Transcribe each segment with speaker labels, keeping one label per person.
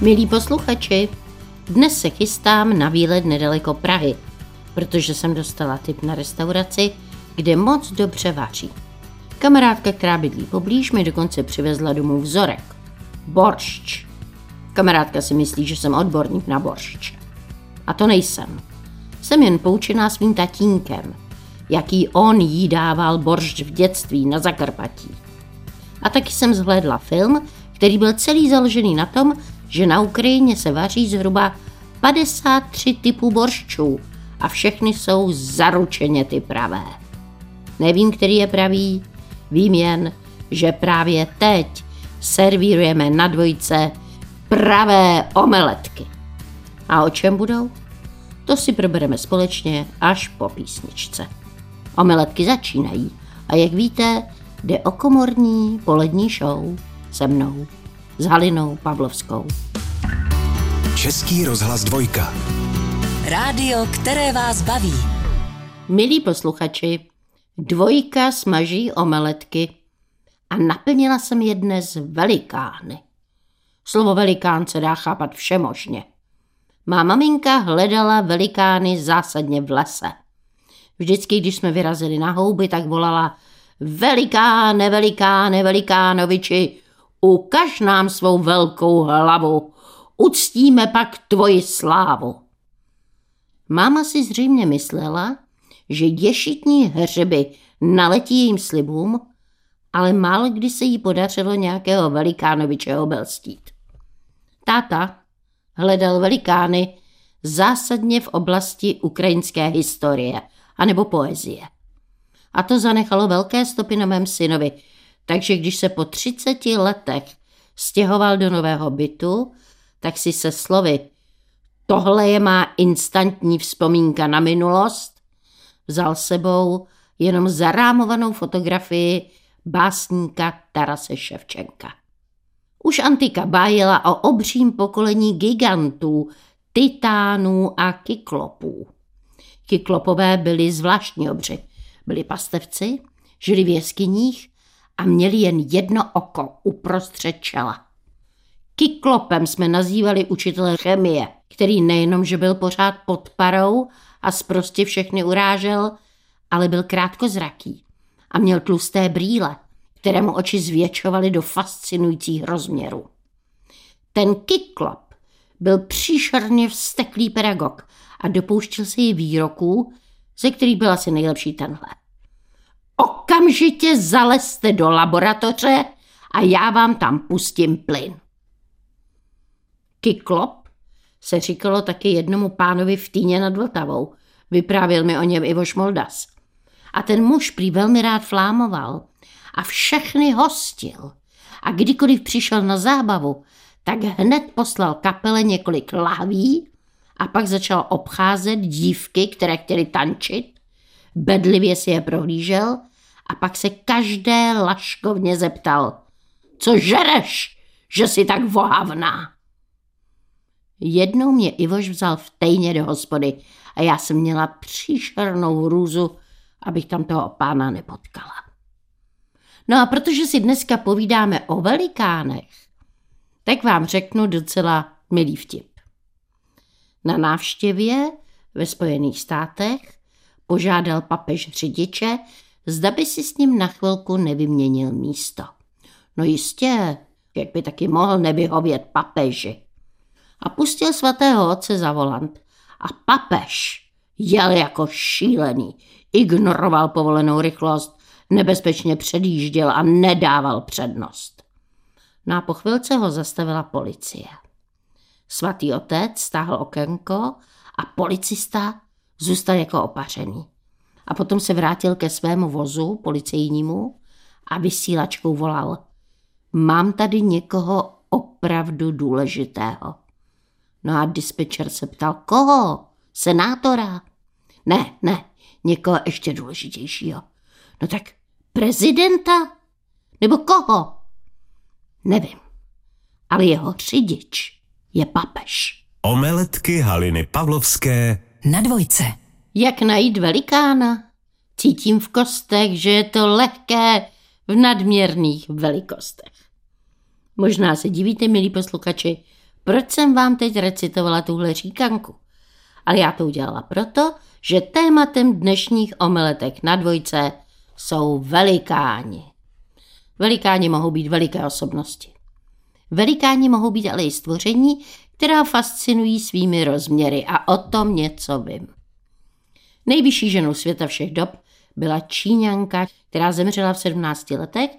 Speaker 1: Milí posluchači, dnes se chystám na výlet nedaleko Prahy, protože jsem dostala tip na restauraci, kde moc dobře vaří. Kamarádka, která bydlí poblíž, mi dokonce přivezla domů vzorek. Boršč. Kamarádka si myslí, že jsem odborník na boršč. A to nejsem. Jsem jen poučená svým tatínkem, jaký on jí dával boršč v dětství na Zakarpatí. A taky jsem zhlédla film, který byl celý založený na tom, že na Ukrajině se vaří zhruba 53 typů borščů a všechny jsou zaručeně ty pravé. Nevím, který je pravý, vím jen, že právě teď servírujeme na dvojce pravé omeletky. A o čem budou? To si probereme společně až po písničce. Omeletky začínají a jak víte, jde o komorní polední show se mnou, s Halinou Pavlovskou.
Speaker 2: Český rozhlas dvojka.
Speaker 3: Rádio, které vás baví.
Speaker 1: Milí posluchači, dvojka smaží omeletky a naplnila jsem je dnes velikány. Slovo velikán se dá chápat všemožně. Má maminka hledala velikány zásadně v lese. Vždycky, když jsme vyrazili na houby, tak volala Velikáne, velikáne, velikánoviči, ukaž nám svou velkou hlavu, uctíme pak tvoji slávu. Máma si zřejmě myslela, že ješitní hřeby naletí jejím slibům, ale málo kdy se jí podařilo nějakého velikánoviče obelstít. Táta hledal velikány zásadně v oblasti ukrajinské historie anebo poezie. A to zanechalo velké stopy na mém synovi, takže když se po 30 letech stěhoval do nového bytu, tak si se slovy tohle je má instantní vzpomínka na minulost, vzal sebou jenom zarámovanou fotografii básníka Tarase Ševčenka. Už antika bájela o obřím pokolení gigantů, titánů a kyklopů. Kyklopové byli zvláštní obři. Byli pastevci, žili v jeskyních a měli jen jedno oko uprostřed čela. Kyklopem jsme nazývali učitele chemie, který nejenom, že byl pořád pod parou a zprostě všechny urážel, ale byl krátkozraký a měl tlusté brýle, které mu oči zvětšovaly do fascinujících rozměrů. Ten kyklop byl příšerně vsteklý pedagog a dopouštěl se i výroků, ze kterých byl asi nejlepší tenhle. Okamžitě zalezte do laboratoře a já vám tam pustím plyn. Kyklop se říkalo taky jednomu pánovi v Týně nad Vltavou. Vyprávěl mi o něm Ivo Šmoldas. A ten muž prý velmi rád flámoval a všechny hostil. A kdykoliv přišel na zábavu, tak hned poslal kapele několik lahví a pak začal obcházet dívky, které chtěly tančit. Bedlivě si je prohlížel a pak se každé laškovně zeptal, co žereš, že jsi tak vohavná. Jednou mě Ivoš vzal v tejně do hospody a já jsem měla příšernou hrůzu, abych tam toho pána nepotkala. No a protože si dneska povídáme o velikánech, tak vám řeknu docela milý vtip. Na návštěvě ve Spojených státech požádal papež řidiče, zda by si s ním na chvilku nevyměnil místo. No jistě, jak by taky mohl nevyhovět papeži a pustil svatého otce za volant. A papež jel jako šílený, ignoroval povolenou rychlost, nebezpečně předjížděl a nedával přednost. No a po chvilce ho zastavila policie. Svatý otec stáhl okénko a policista zůstal jako opařený. A potom se vrátil ke svému vozu policejnímu a vysílačkou volal. Mám tady někoho opravdu důležitého. No a dispečer se ptal, koho? Senátora? Ne, ne, někoho ještě důležitějšího. No tak prezidenta? Nebo koho? Nevím, ale jeho řidič je papež.
Speaker 2: Omeletky Haliny Pavlovské
Speaker 3: Na dvojce.
Speaker 1: Jak najít velikána? Cítím v kostech, že je to lehké v nadměrných velikostech. Možná se divíte, milí posluchači, proč jsem vám teď recitovala tuhle říkanku. Ale já to udělala proto, že tématem dnešních omeletek na dvojce jsou velikáni. Velikáni mohou být veliké osobnosti. Velikáni mohou být ale i stvoření, která fascinují svými rozměry a o tom něco vím. Nejvyšší ženou světa všech dob byla Číňanka, která zemřela v 17 letech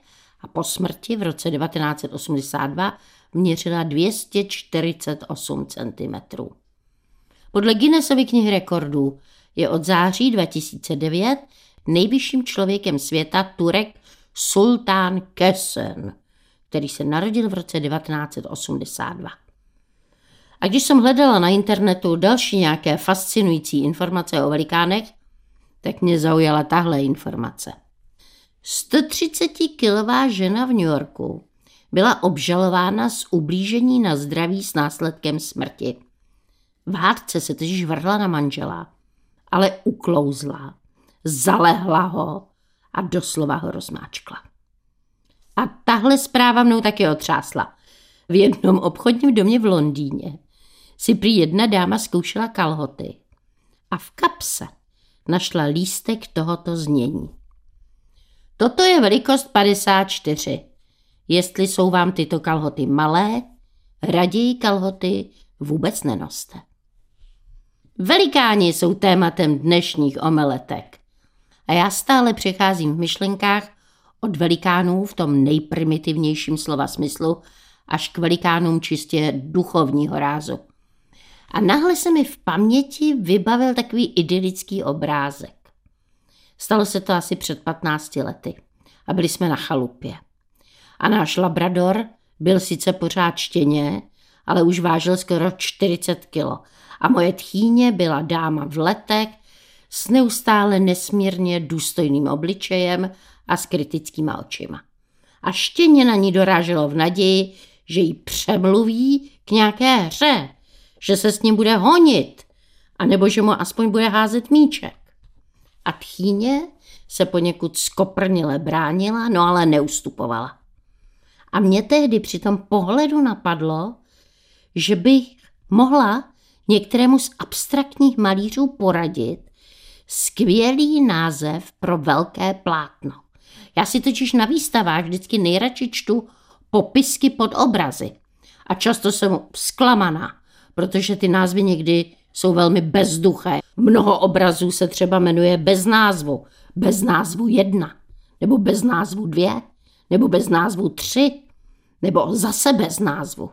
Speaker 1: a po smrti v roce 1982 měřila 248 cm. Podle Guinnessovy knihy rekordů je od září 2009 nejvyšším člověkem světa Turek Sultán Kesen, který se narodil v roce 1982. A když jsem hledala na internetu další nějaké fascinující informace o velikánech, tak mě zaujala tahle informace. 130-kilová žena v New Yorku byla obžalována z ublížení na zdraví s následkem smrti. V hádce se totiž vrhla na manžela, ale uklouzla, zalehla ho a doslova ho rozmáčkla. A tahle zpráva mnou taky otřásla. V jednom obchodním domě v Londýně si prý jedna dáma zkoušela kalhoty a v kapse našla lístek tohoto znění. Toto je velikost 54. Jestli jsou vám tyto kalhoty malé, raději kalhoty vůbec nenoste. Velikáni jsou tématem dnešních omeletek. A já stále přecházím v myšlenkách od velikánů v tom nejprimitivnějším slova smyslu až k velikánům čistě duchovního rázu. A náhle se mi v paměti vybavil takový idylický obrázek. Stalo se to asi před 15 lety a byli jsme na chalupě. A náš labrador byl sice pořád štěně, ale už vážil skoro 40 kilo. A moje tchýně byla dáma v letek s neustále nesmírně důstojným obličejem a s kritickýma očima. A štěně na ní doráželo v naději, že ji přemluví k nějaké hře, že se s ním bude honit, anebo že mu aspoň bude házet míček. A tchýně se poněkud skoprnile bránila, no ale neustupovala. A mě tehdy při tom pohledu napadlo, že bych mohla některému z abstraktních malířů poradit skvělý název pro velké plátno. Já si totiž na výstavách vždycky nejradši čtu popisky pod obrazy. A často jsem zklamaná, protože ty názvy někdy jsou velmi bezduché. Mnoho obrazů se třeba jmenuje bez názvu, bez názvu jedna, nebo bez názvu dvě, nebo bez názvu tři, nebo zase bez názvu.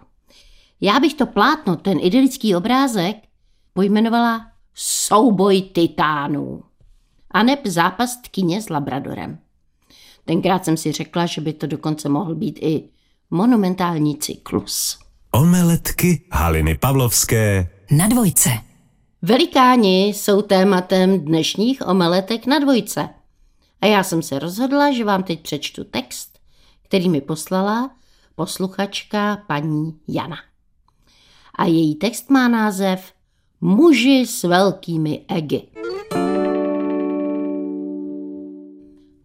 Speaker 1: Já bych to plátno, ten idylický obrázek, pojmenovala Souboj titánů. A neb zápas tkyně s Labradorem. Tenkrát jsem si řekla, že by to dokonce mohl být i monumentální cyklus.
Speaker 2: Omeletky Haliny Pavlovské
Speaker 3: Na dvojce.
Speaker 1: Velikáni jsou tématem dnešních omeletek na dvojce. A já jsem se rozhodla, že vám teď přečtu text, který mi poslala posluchačka paní Jana. A její text má název Muži s velkými egy.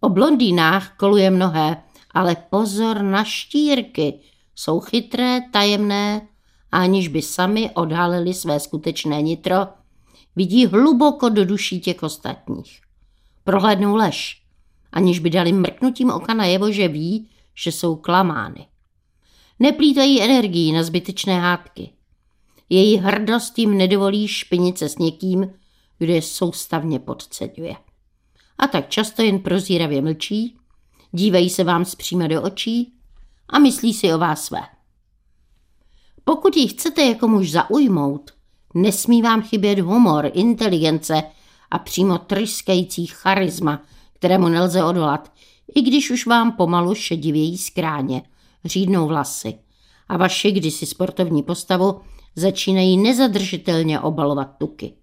Speaker 1: O blondýnách koluje mnohé, ale pozor na štírky. Jsou chytré, tajemné, aniž by sami odhalili své skutečné nitro, vidí hluboko do duší těch ostatních. Prohlédnou lež, aniž by dali mrknutím oka najevo, že ví, že jsou klamány. Neplýtají energii na zbytečné hádky. Její hrdost jim nedovolí špinit se s někým, kdo je soustavně podceňuje. A tak často jen prozíravě mlčí, dívají se vám zpříma do očí a myslí si o vás své. Pokud ji chcete jako muž zaujmout, nesmí vám chybět humor, inteligence a přímo tryskající charisma, kterému nelze odolat, i když už vám pomalu šedivějí skráně, řídnou vlasy a vaši kdysi sportovní postavu začínají nezadržitelně obalovat tuky.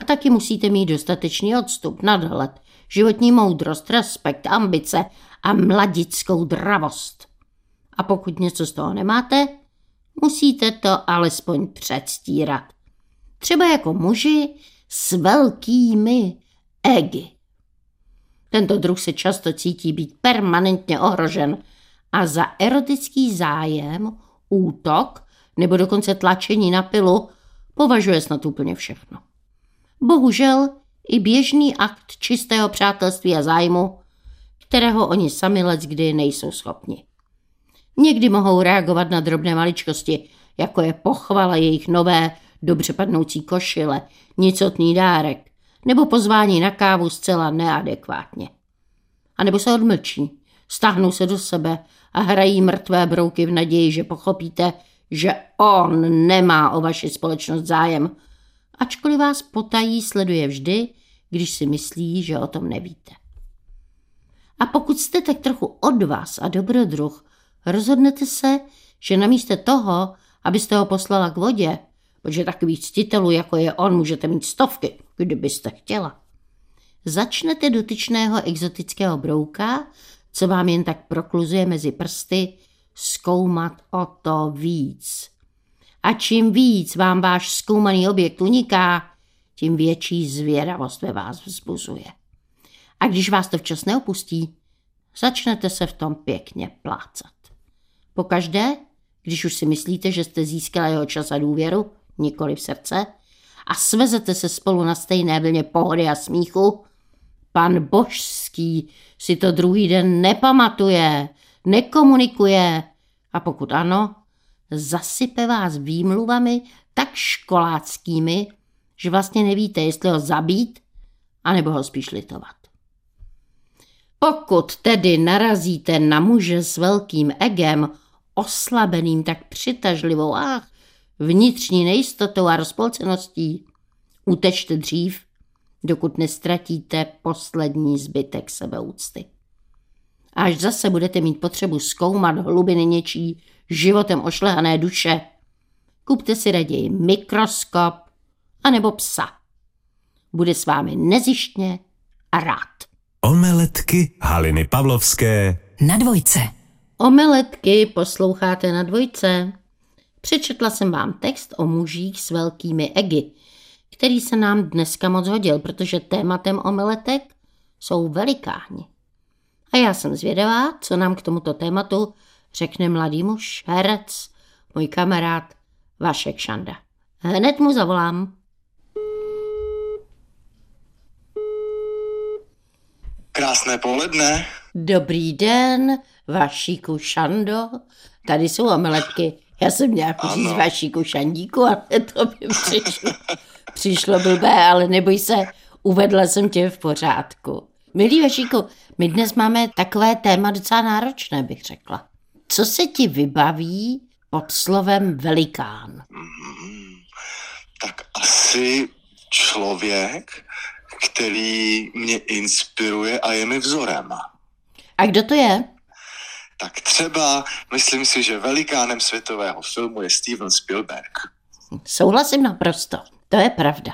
Speaker 1: A taky musíte mít dostatečný odstup, nadhled, životní moudrost, respekt, ambice a mladickou dravost. A pokud něco z toho nemáte, musíte to alespoň předstírat. Třeba jako muži s velkými egy. Tento druh se často cítí být permanentně ohrožen a za erotický zájem, útok nebo dokonce tlačení na pilu považuje snad úplně všechno. Bohužel i běžný akt čistého přátelství a zájmu, kterého oni sami let kdy nejsou schopni. Někdy mohou reagovat na drobné maličkosti, jako je pochvala jejich nové, dobře padnoucí košile, nicotný dárek, nebo pozvání na kávu zcela neadekvátně. A nebo se odmlčí, stáhnou se do sebe a hrají mrtvé brouky v naději, že pochopíte, že on nemá o vaši společnost zájem, ačkoliv vás potají sleduje vždy, když si myslí, že o tom nevíte. A pokud jste tak trochu od vás a dobrodruh, rozhodnete se, že namísto toho, abyste ho poslala k vodě, protože takových ctitelů, jako je on, můžete mít stovky, kdybyste chtěla. Začnete dotyčného exotického brouka, co vám jen tak prokluzuje mezi prsty, zkoumat o to víc. A čím víc vám váš zkoumaný objekt uniká, tím větší zvědavost ve vás vzbuzuje. A když vás to včas neopustí, začnete se v tom pěkně plácat. Pokaždé, když už si myslíte, že jste získala jeho čas a důvěru, nikoli v srdce, a svezete se spolu na stejné vlně pohody a smíchu, pan Božský si to druhý den nepamatuje, nekomunikuje a pokud ano, zasype vás výmluvami tak školáckými, že vlastně nevíte, jestli ho zabít, anebo ho spíš litovat. Pokud tedy narazíte na muže s velkým egem, oslabeným tak přitažlivou a vnitřní nejistotou a rozpolceností, utečte dřív, dokud nestratíte poslední zbytek sebeúcty. Až zase budete mít potřebu zkoumat hlubiny něčí životem ošlehané duše, kupte si raději mikroskop anebo psa. Bude s vámi nezištně a rád.
Speaker 2: Omeletky Haliny Pavlovské
Speaker 3: Na dvojce.
Speaker 1: Omeletky posloucháte na dvojce. Přečetla jsem vám text o mužích s velkými egy, který se nám dneska moc hodil, protože tématem omeletek jsou velikáni. A já jsem zvědavá, co nám k tomuto tématu řekne mladý muž, herec, můj kamarád Vašek Šanda. Hned mu zavolám.
Speaker 4: Krásné poledne.
Speaker 1: Dobrý den, Vašíku Šando. Tady jsou omeletky. Já jsem měla říct
Speaker 4: Ano.
Speaker 1: Vašíku Šandíku, ale to by přišlo, přišlo blbé, ale neboj se, uvedla jsem tě v pořádku. Milý Vašíku, my dnes máme takové téma docela náročné, bych řekla. Co se ti vybaví pod slovem velikán?
Speaker 4: Tak asi člověk, který mě inspiruje a je mi vzorem.
Speaker 1: A kdo to je?
Speaker 4: Tak třeba myslím si, že velikánem světového filmu je Steven Spielberg.
Speaker 1: Souhlasím naprosto. To je pravda.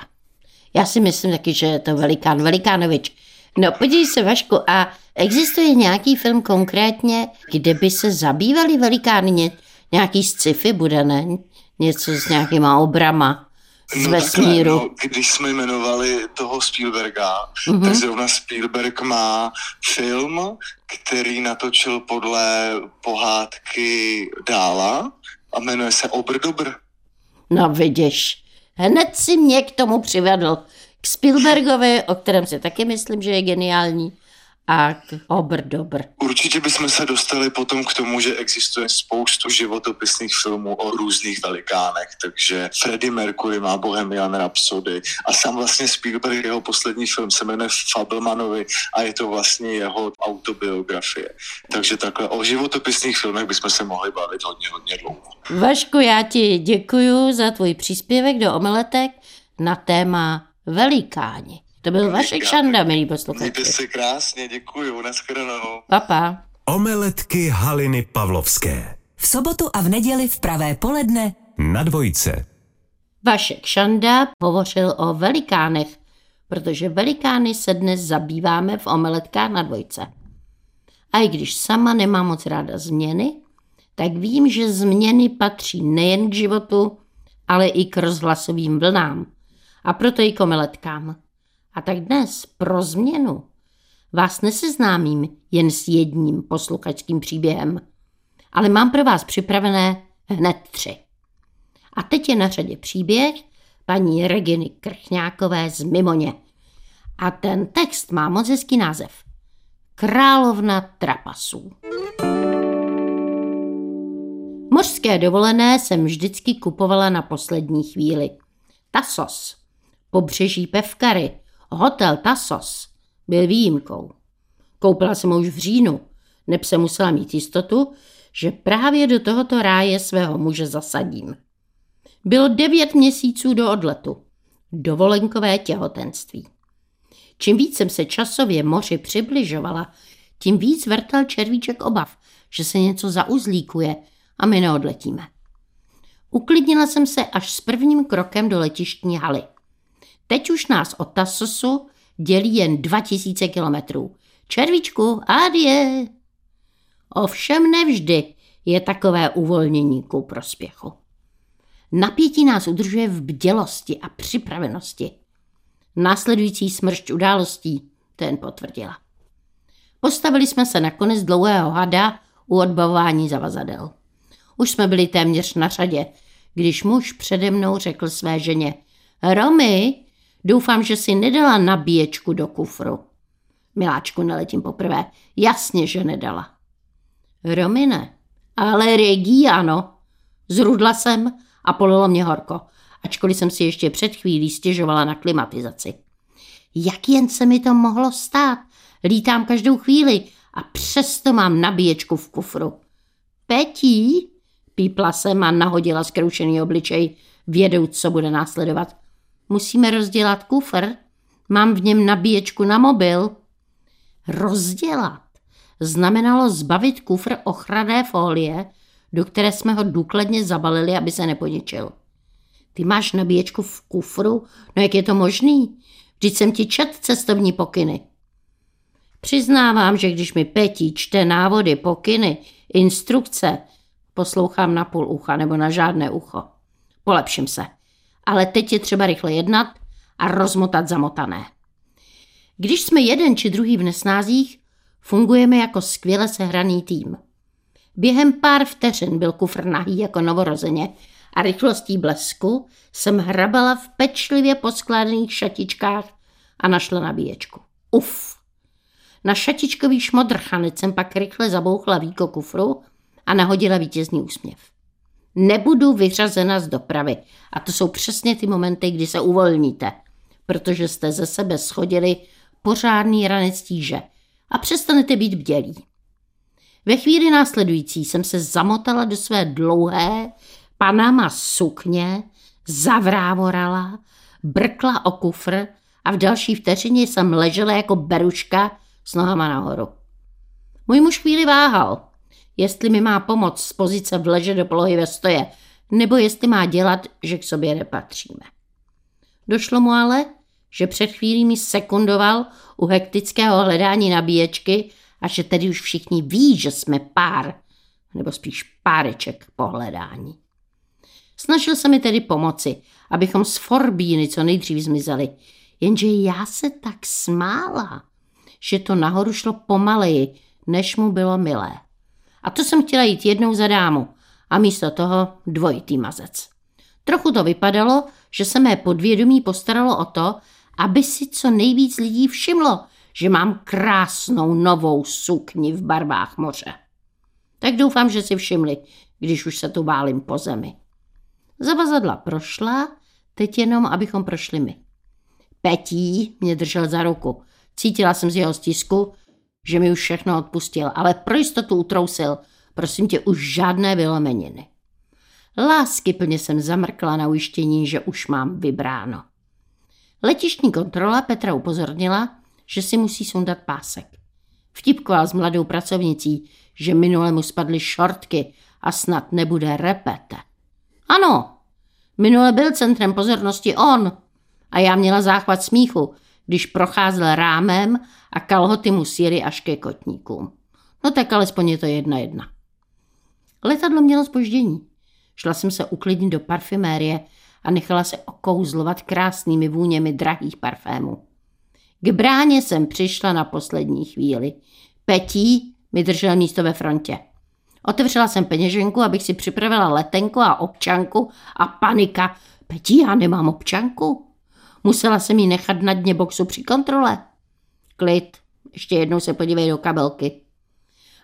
Speaker 1: Já si myslím taky, že je to velikán Velikánovič. No podívej se, Vašku, a existuje nějaký film konkrétně, kde by se zabývali velikány? Ně, nějaký sci-fi bude, ne? Něco s nějakýma obrama z vesmíru.
Speaker 4: Takhle, no, když jsme jmenovali toho Spielberga, mm-hmm. tak zrovna Spielberg má film, který natočil podle pohádky Dála a jmenuje se Obrdobr.
Speaker 1: No vidíš, hned si mě k tomu přivedl. K Spielbergovi, o kterém si taky myslím, že je geniální, a k Obrdobr.
Speaker 4: Určitě bychom se dostali potom k tomu, že existuje spoustu životopisných filmů o různých velikánech, takže Freddie Mercury má Bohemian Rhapsody a sám vlastně Spielberg, jeho poslední film se jmenuje Fablemanovi a je to vlastně jeho autobiografie. Takže takhle o životopisných filmech bychom se mohli bavit hodně, hodně dlouho.
Speaker 1: Vašku, já ti děkuji za tvůj příspěvek do omeletek na téma velikáni. To byl Vašek Šanda, milí
Speaker 4: Mějte
Speaker 1: posluchači.
Speaker 4: se krásně, děkuji, nashledanou.
Speaker 1: Papa.
Speaker 2: Omeletky Haliny Pavlovské
Speaker 3: V sobotu a v neděli v pravé poledne
Speaker 2: na dvojce.
Speaker 1: Vašek Šanda hovořil o velikánech, protože velikány se dnes zabýváme v omeletkách na dvojce. A i když sama nemám moc ráda změny, tak vím, že změny patří nejen k životu, ale i k rozhlasovým vlnám. A proto i k omeletkám. A tak dnes pro změnu vás neseznámím jen s jedním posluchačským příběhem, ale mám pro vás připravené hned tři. A teď je na řadě příběh paní Reginy Krchňákové z Mimoně. A ten text má moc hezký název. Královna trapasů. Mořské dovolené jsem vždycky kupovala na poslední chvíli. Tasos, pobřeží Pevkary, hotel Tasos byl výjimkou. Koupila jsem ho už v říjnu, neb se musela mít jistotu, že právě do tohoto ráje svého muže zasadím. Bylo devět měsíců do odletu. Dovolenkové těhotenství. Čím víc jsem se časově moři přibližovala, tím víc vrtal červíček obav, že se něco zauzlíkuje a my neodletíme. Uklidnila jsem se až s prvním krokem do letištní haly. Teď už nás od Tassosu dělí jen 2000 kilometrů. Červíčku, adie! Ovšem nevždy je takové uvolnění ku prospěchu. Napětí nás udržuje v bdělosti a připravenosti. Následující smršť událostí ten potvrdila. Postavili jsme se na konec dlouhého hada u odbavování zavazadel. Už jsme byli téměř na řadě, když muž přede mnou řekl své ženě Romy, doufám, že si nedala nabíječku do kufru. Miláčku, neletím poprvé. Jasně, že nedala. Romy ne, ale Regí ano. Zrudla jsem a polilo mě horko, ačkoliv jsem si ještě před chvílí stěžovala na klimatizaci. Jak jen se mi to mohlo stát? Lítám každou chvíli a přesto mám nabíječku v kufru. Petí? Pípla jsem a nahodila zkroušený obličej, vědou, co bude následovat. Musíme rozdělat kufr? Mám v něm nabíječku na mobil. Rozdělat znamenalo zbavit kufr ochranné folie, do které jsme ho důkladně zabalili, aby se neponičil. Ty máš nabíječku v kufru? No jak je to možný? Vždyť jsem ti čet cestovní pokyny. Přiznávám, že když mi Petí čte návody, pokyny, instrukce, poslouchám na půl ucha nebo na žádné ucho. Polepším se. Ale teď je třeba rychle jednat a rozmotat zamotané. Když jsme jeden či druhý v nesnázích, fungujeme jako skvěle sehraný tým. Během pár vteřin byl kufr nahý jako novorozeně a rychlostí blesku jsem hrabala v pečlivě poskládaných šatičkách a našla nabíječku. Uf! Na šatičkový šmodrchanec jsem pak rychle zabouchla víko kufru a nahodila vítězný úsměv. Nebudu vyřazena z dopravy a to jsou přesně ty momenty, kdy se uvolníte, protože jste ze sebe schodili pořádný ranec tíže a přestanete být bdělí. Ve chvíli následující jsem se zamotala do své dlouhé panama sukně, zavrávorala, brkla o kufr a v další vteřině jsem ležela jako beruška s nohama nahoru. Můj muž chvíli váhal, jestli mi má pomoct z pozice vleže do polohy ve stoje, nebo jestli má dělat, že k sobě nepatříme. Došlo mu ale, že před chvílí mi sekundoval u hektického hledání nabíječky a že tedy už všichni ví, že jsme pár, nebo spíš páreček po hledání. Snažil se mi tedy pomoci, abychom z Forbíny co nejdřív zmizeli, jenže já se tak smála, že to nahoru šlo pomaleji, než mu bylo milé. A to jsem chtěla jít jednou za dámu a místo toho dvojitý mazec. Trochu to vypadalo, že se mé podvědomí postaralo o to, aby si co nejvíc lidí všimlo, že mám krásnou novou sukni v barvách moře. Tak doufám, že si všimli, když už se tu válím po zemi. Zavazadla prošla, teď jenom, abychom prošli my. Petí mě držel za ruku. Cítila jsem z jeho stisku, že mi už všechno odpustil, ale pro jistotu utrousil. Prosím tě, už žádné vylomeniny. Lásky plně jsem zamrkla na ujištění, že už mám vybráno. Letištní kontrola Petra upozornila, že si musí sundat pásek. Vtipkoval s mladou pracovnicí, že minule mu spadly šortky a snad nebude repete. Ano, minule byl centrem pozornosti on a já měla záchvat smíchu, když procházel rámem a kalhoty mu sjeli až ke kotníkům. No tak alespoň je to jedna jedna. Letadlo mělo spoždění. Šla jsem se uklidnit do parfumérie a nechala se okouzlovat krásnými vůněmi drahých parfémů. K bráně jsem přišla na poslední chvíli. Petí mi držel místo ve frontě. Otevřela jsem peněženku, abych si připravila letenku a občanku a panika. Petí, já nemám občanku. Musela jsem jí nechat na dně boxu při kontrole. Klid, ještě jednou se podívej do kabelky.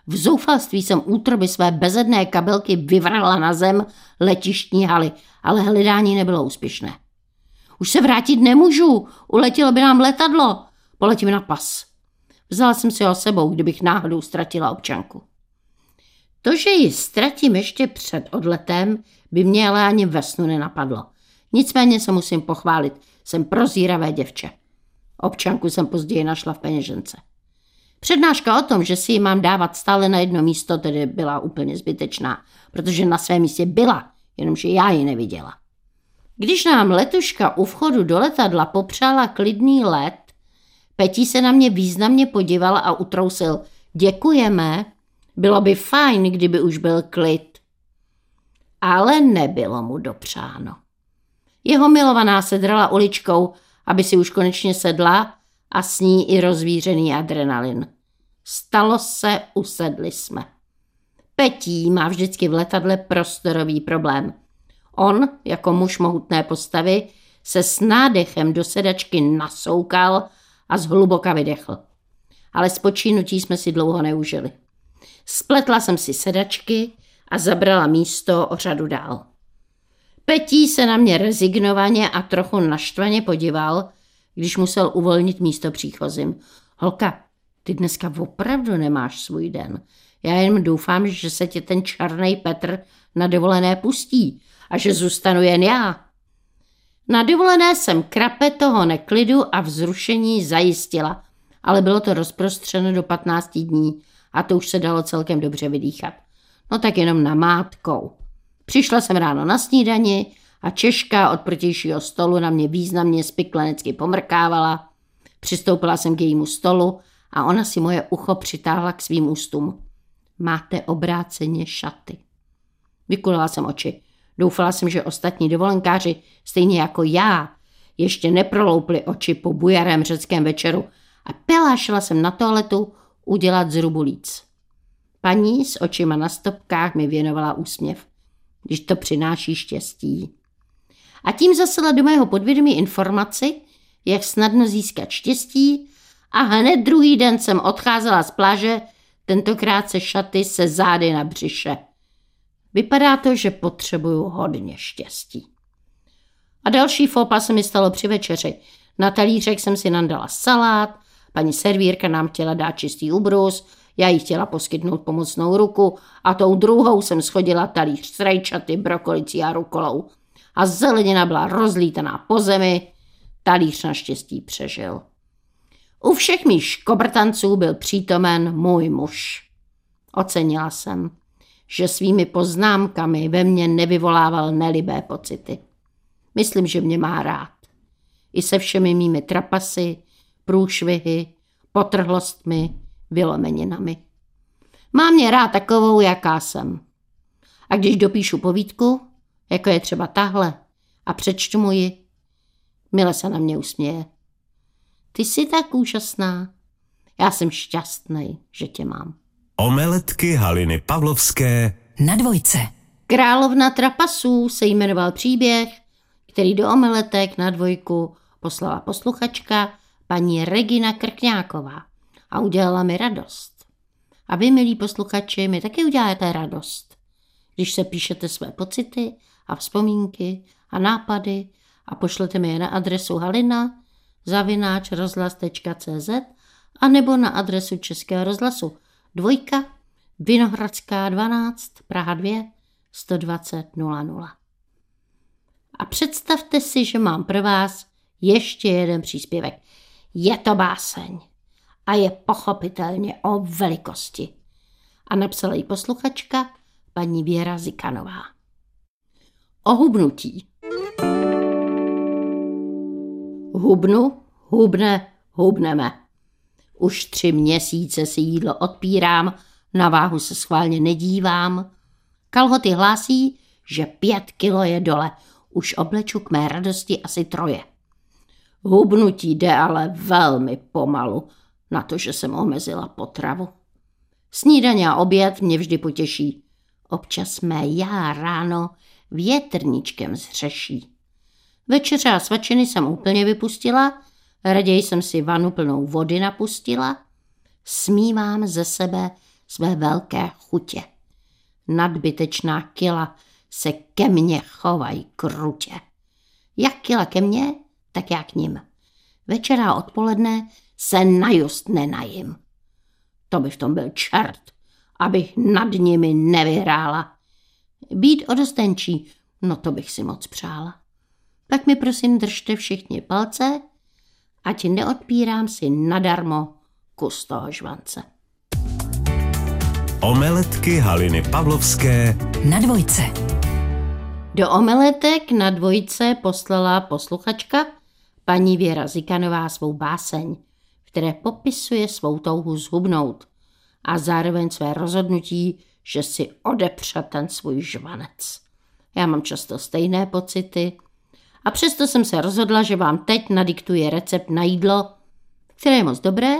Speaker 1: V zoufalství jsem útroby své bezedné kabelky vyvrala na zem letištní haly, ale hledání nebylo úspěšné. Už se vrátit nemůžu, uletělo by nám letadlo. Poletím na pas. Vzala jsem si ho sebou, kdybych náhodou ztratila občanku. To, že ji ztratím ještě před odletem, by mě ale ani ve snu nenapadlo. Nicméně se musím pochválit, jsem prozíravé děvče. Občanku jsem později našla v peněžence. Přednáška o tom, že si ji mám dávat stále na jedno místo, tedy byla úplně zbytečná, protože na svém místě byla, jenomže já ji neviděla. Když nám letuška u vchodu do letadla popřála klidný let, Petí se na mě významně podíval a utrousil. Děkujeme, bylo by fajn, kdyby už byl klid. Ale nebylo mu dopřáno. Jeho milovaná se drala uličkou, aby si už konečně sedla a s ní i rozvířený adrenalin. Stalo se, usedli jsme. Petí má vždycky v letadle prostorový problém. On, jako muž mohutné postavy, se s nádechem do sedačky nasoukal a zhluboka vydechl. Ale spočínutí jsme si dlouho neužili. Spletla jsem si sedačky a zabrala místo o řadu dál. Petí se na mě rezignovaně a trochu naštvaně podíval, když musel uvolnit místo příchozím. Holka, ty dneska opravdu nemáš svůj den. Já jen doufám, že se tě ten čarný Petr na dovolené pustí a že zůstanu jen já. Na dovolené jsem krape toho neklidu a vzrušení zajistila, ale bylo to rozprostřeno do 15 dní a to už se dalo celkem dobře vydýchat. No tak jenom na mátkou. Přišla jsem ráno na snídani a Češka od protějšího stolu na mě významně spiklenecky pomrkávala. Přistoupila jsem k jejímu stolu a ona si moje ucho přitáhla k svým ústům. Máte obráceně šaty. Vykulila jsem oči. Doufala jsem, že ostatní dovolenkáři, stejně jako já, ještě neproloupli oči po bujarém řeckém večeru a pelášila jsem na toaletu udělat zrubulíc. Paní s očima na stopkách mi věnovala úsměv, když to přináší štěstí. A tím zasela do mého podvědomí informaci, jak snadno získat štěstí a hned druhý den jsem odcházela z pláže, tentokrát se šaty se zády na břiše. Vypadá to, že potřebuju hodně štěstí. A další fopa se mi stalo při večeři. Na talířek jsem si nandala salát, paní servírka nám chtěla dát čistý ubrus, já jí chtěla poskytnout pomocnou ruku a tou druhou jsem schodila talíř s rajčaty, brokolicí a rukolou. A zelenina byla rozlítaná po zemi, talíř naštěstí přežil. U všech mých škobrtanců byl přítomen můj muž. Ocenila jsem že svými poznámkami ve mně nevyvolával nelibé pocity. Myslím, že mě má rád. I se všemi mými trapasy, průšvihy, potrhlostmi, vylomeninami. Má mě rád takovou, jaká jsem. A když dopíšu povídku, jako je třeba tahle, a přečtu mu ji, Mile se na mě usměje. Ty jsi tak úžasná. Já jsem šťastný, že tě mám.
Speaker 2: Omeletky Haliny Pavlovské
Speaker 3: na dvojce.
Speaker 1: Královna trapasů se jmenoval příběh, který do omeletek na dvojku poslala posluchačka paní Regina Krkňáková a udělala mi radost. A vy, milí posluchači, mi taky uděláte radost, když se píšete své pocity a vzpomínky a nápady a pošlete mi je na adresu halina zavináč rozhlas.cz a nebo na adresu Českého rozhlasu Dvojka, Vinohradská 12, Praha 2, 120 00. A představte si, že mám pro vás ještě jeden příspěvek. Je to báseň a je pochopitelně o velikosti. A napsala ji posluchačka paní Věra Zikanová. O hubnutí. Hubnu, hubne, hubneme. Už tři měsíce si jídlo odpírám, na váhu se schválně nedívám. Kalhoty hlásí, že pět kilo je dole. Už obleču k mé radosti asi troje. Hubnutí jde ale velmi pomalu, na to, že jsem omezila potravu. Snídaně a oběd mě vždy potěší. Občas mé já ráno větrničkem zřeší. Večeře a svačiny jsem úplně vypustila, raději jsem si vanu plnou vody napustila. Smívám ze sebe své velké chutě. Nadbytečná kila se ke mně chovají krutě. Jak kila ke mně, tak já k ním. Večera a odpoledne se najust nenajím. To by v tom byl čert, abych nad nimi nevyhrála. Být odostenčí, no to bych si moc přála. Tak mi prosím držte všichni palce, ať neodpírám si nadarmo kus toho žvance.
Speaker 2: Omeletky Haliny Pavlovské
Speaker 3: Na dvojce.
Speaker 1: Do omeletek na dvojce poslala posluchačka paní Věra Zikanová svou báseň, které popisuje svou touhu zhubnout a zároveň své rozhodnutí, že si odepře ten svůj žvanec. Já mám často stejné pocity a přesto jsem se rozhodla, že vám teď nadiktuji recept na jídlo, které je moc dobré,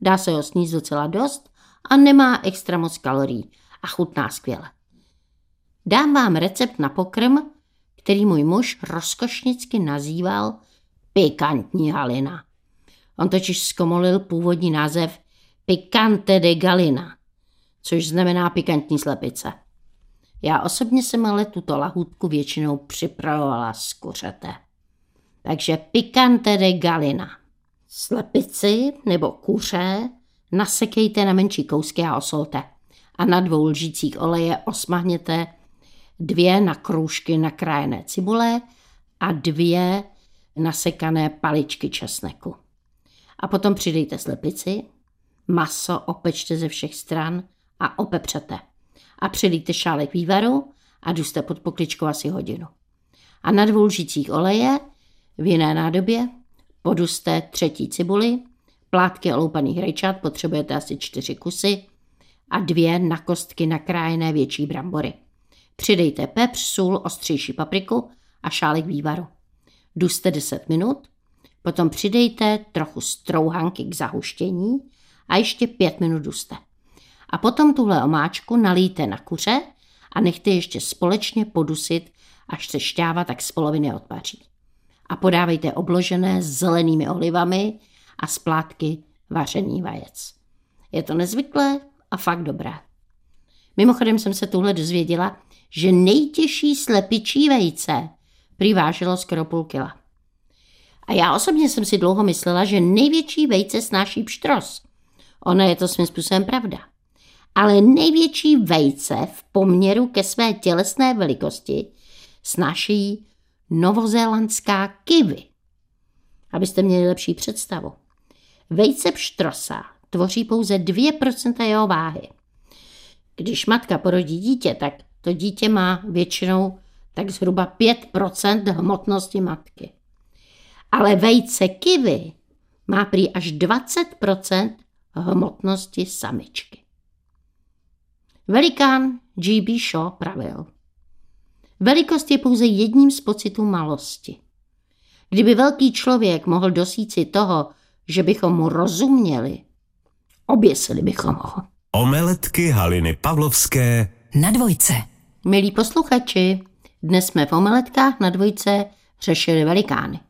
Speaker 1: dá se ho sníst docela dost a nemá extra moc kalorií a chutná skvěle. Dám vám recept na pokrm, který můj muž rozkošnicky nazýval pikantní halina. On totiž zkomolil původní název Picante de Galina, což znamená pikantní slepice. Já osobně jsem ale tuto lahůdku většinou připravovala z kuřete. Takže Picante de Galina. Slepici nebo kuře nasekejte na menší kousky a osolte. A na dvou lžících oleje osmahněte dvě na krůžky nakrájené cibule a dvě nasekané paličky česneku. A potom přidejte slepici, maso opečte ze všech stran a opepřete. A přidejte šálek vývaru a duste pod pokličkou asi hodinu. A na dvou lžících oleje v jiné nádobě poduste třetí cibuli, plátky oloupaných rajčat potřebujete asi čtyři kusy a dvě na kostky nakrájené větší brambory. Přidejte pepř, sůl, ostřejší papriku a šálek vývaru. Duste 10 minut, potom přidejte trochu strouhanky k zahuštění a ještě 5 minut duste. A potom tuhle omáčku nalijte na kuře a nechte ještě společně podusit, až se šťáva tak z poloviny odpaří. A podávejte obložené zelenými olivami a splátky vařený vajec. Je to nezvyklé a fakt dobré. Mimochodem jsem se tuhle dozvěděla, že nejtěžší slepičí vejce přiváželo skoro půl kila. A já osobně jsem si dlouho myslela, že největší vejce snáší pštros. Ono je to svým způsobem pravda. Ale největší vejce v poměru ke své tělesné velikosti snášejí novozélandská kivy. Abyste měli lepší představu. Vejce pštrosa tvoří pouze 2% jeho váhy. Když matka porodí dítě, tak to dítě má většinou tak zhruba 5% hmotnosti matky. Ale vejce kivy má prý až 20% hmotnosti samičky. Velikán G.B. Shaw pravil. Velikost je pouze jedním z pocitů malosti. Kdyby velký člověk mohl dosít si toho, že bychom mu rozuměli, oběsili bychom ho.
Speaker 2: Omeletky Haliny Pavlovské
Speaker 3: Na dvojce.
Speaker 1: Milí posluchači, dnes jsme v omeletkách na dvojce řešili velikány.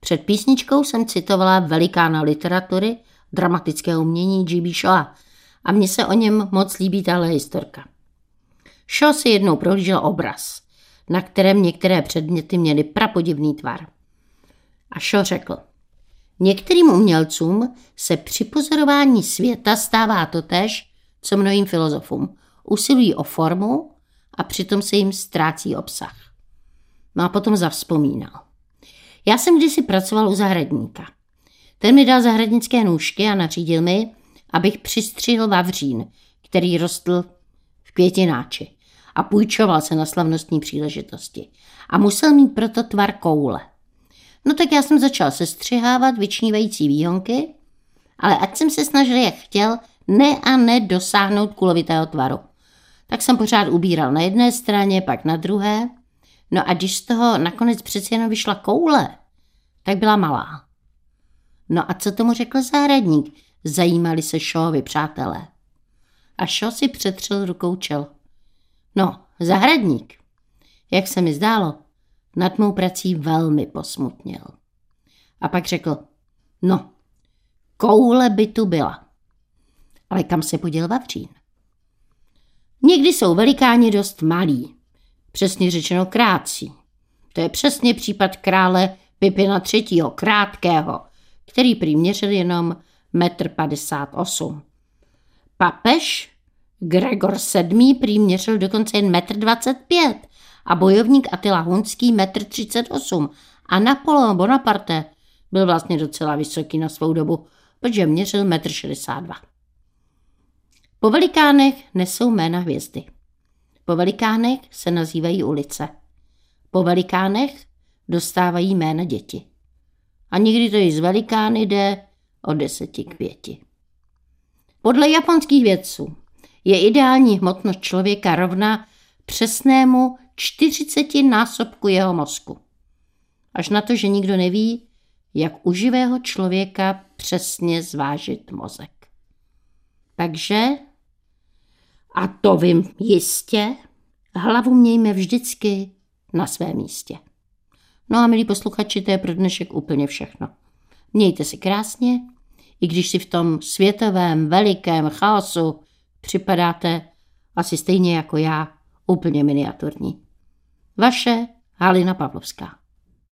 Speaker 1: Před písničkou jsem citovala velikána literatury, dramatického umění G.B. Shaw a mně se o něm moc líbí tahle historka. Shaw si jednou prohlížel obraz, na kterém některé předměty měly prapodivný tvar. A Shaw řekl, některým umělcům se při pozorování světa stává totéž, co mnohým filozofům. Usilují o formu, a přitom se jim ztrácí obsah. No a potom zavzpomínal. Já jsem kdysi pracoval u zahradníka. Ten mi dal zahradnické nůžky a nařídil mi, abych přistřihl vavřín, který rostl v květináči a půjčoval se na slavnostní příležitosti. A musel mít proto tvar koule. No tak já jsem začal sestřihávat vyčnívající výhonky, ale ať jsem se snažil, jak chtěl, ne a ne dosáhnout kulovitého tvaru tak jsem pořád ubíral na jedné straně, pak na druhé. No a když z toho nakonec přeci jenom vyšla koule, tak byla malá. No a co tomu řekl zahradník? Zajímali se Šovi přátelé. A Šo si přetřel rukou čel. No, zahradník, jak se mi zdálo, nad mou prací velmi posmutněl. A pak řekl, no, koule by tu byla. Ale kam se poděl Vavřín? Někdy jsou velikáni dost malí, přesně řečeno krátcí. To je přesně případ krále Pipina III. krátkého, který prý měřil jenom 1,58 m. Papež Gregor VII. prý měřil dokonce jen 1,25 m a bojovník Attila Hunský 1,38 m a Napoleon Bonaparte byl vlastně docela vysoký na svou dobu, protože měřil 1,62 m. Po velikánech nesou jména hvězdy. Po velikánech se nazývají ulice. Po velikánech dostávají jména děti. A někdy to i z velikány jde od deseti k pěti. Podle japonských vědců je ideální hmotnost člověka rovna přesnému 40 násobku jeho mozku. Až na to, že nikdo neví, jak u živého člověka přesně zvážit mozek. Takže, a to vím jistě, hlavu mějme vždycky na svém místě. No a milí posluchači, to je pro dnešek úplně všechno. Mějte si krásně, i když si v tom světovém velikém chaosu připadáte asi stejně jako já úplně miniaturní. Vaše Halina Pavlovská.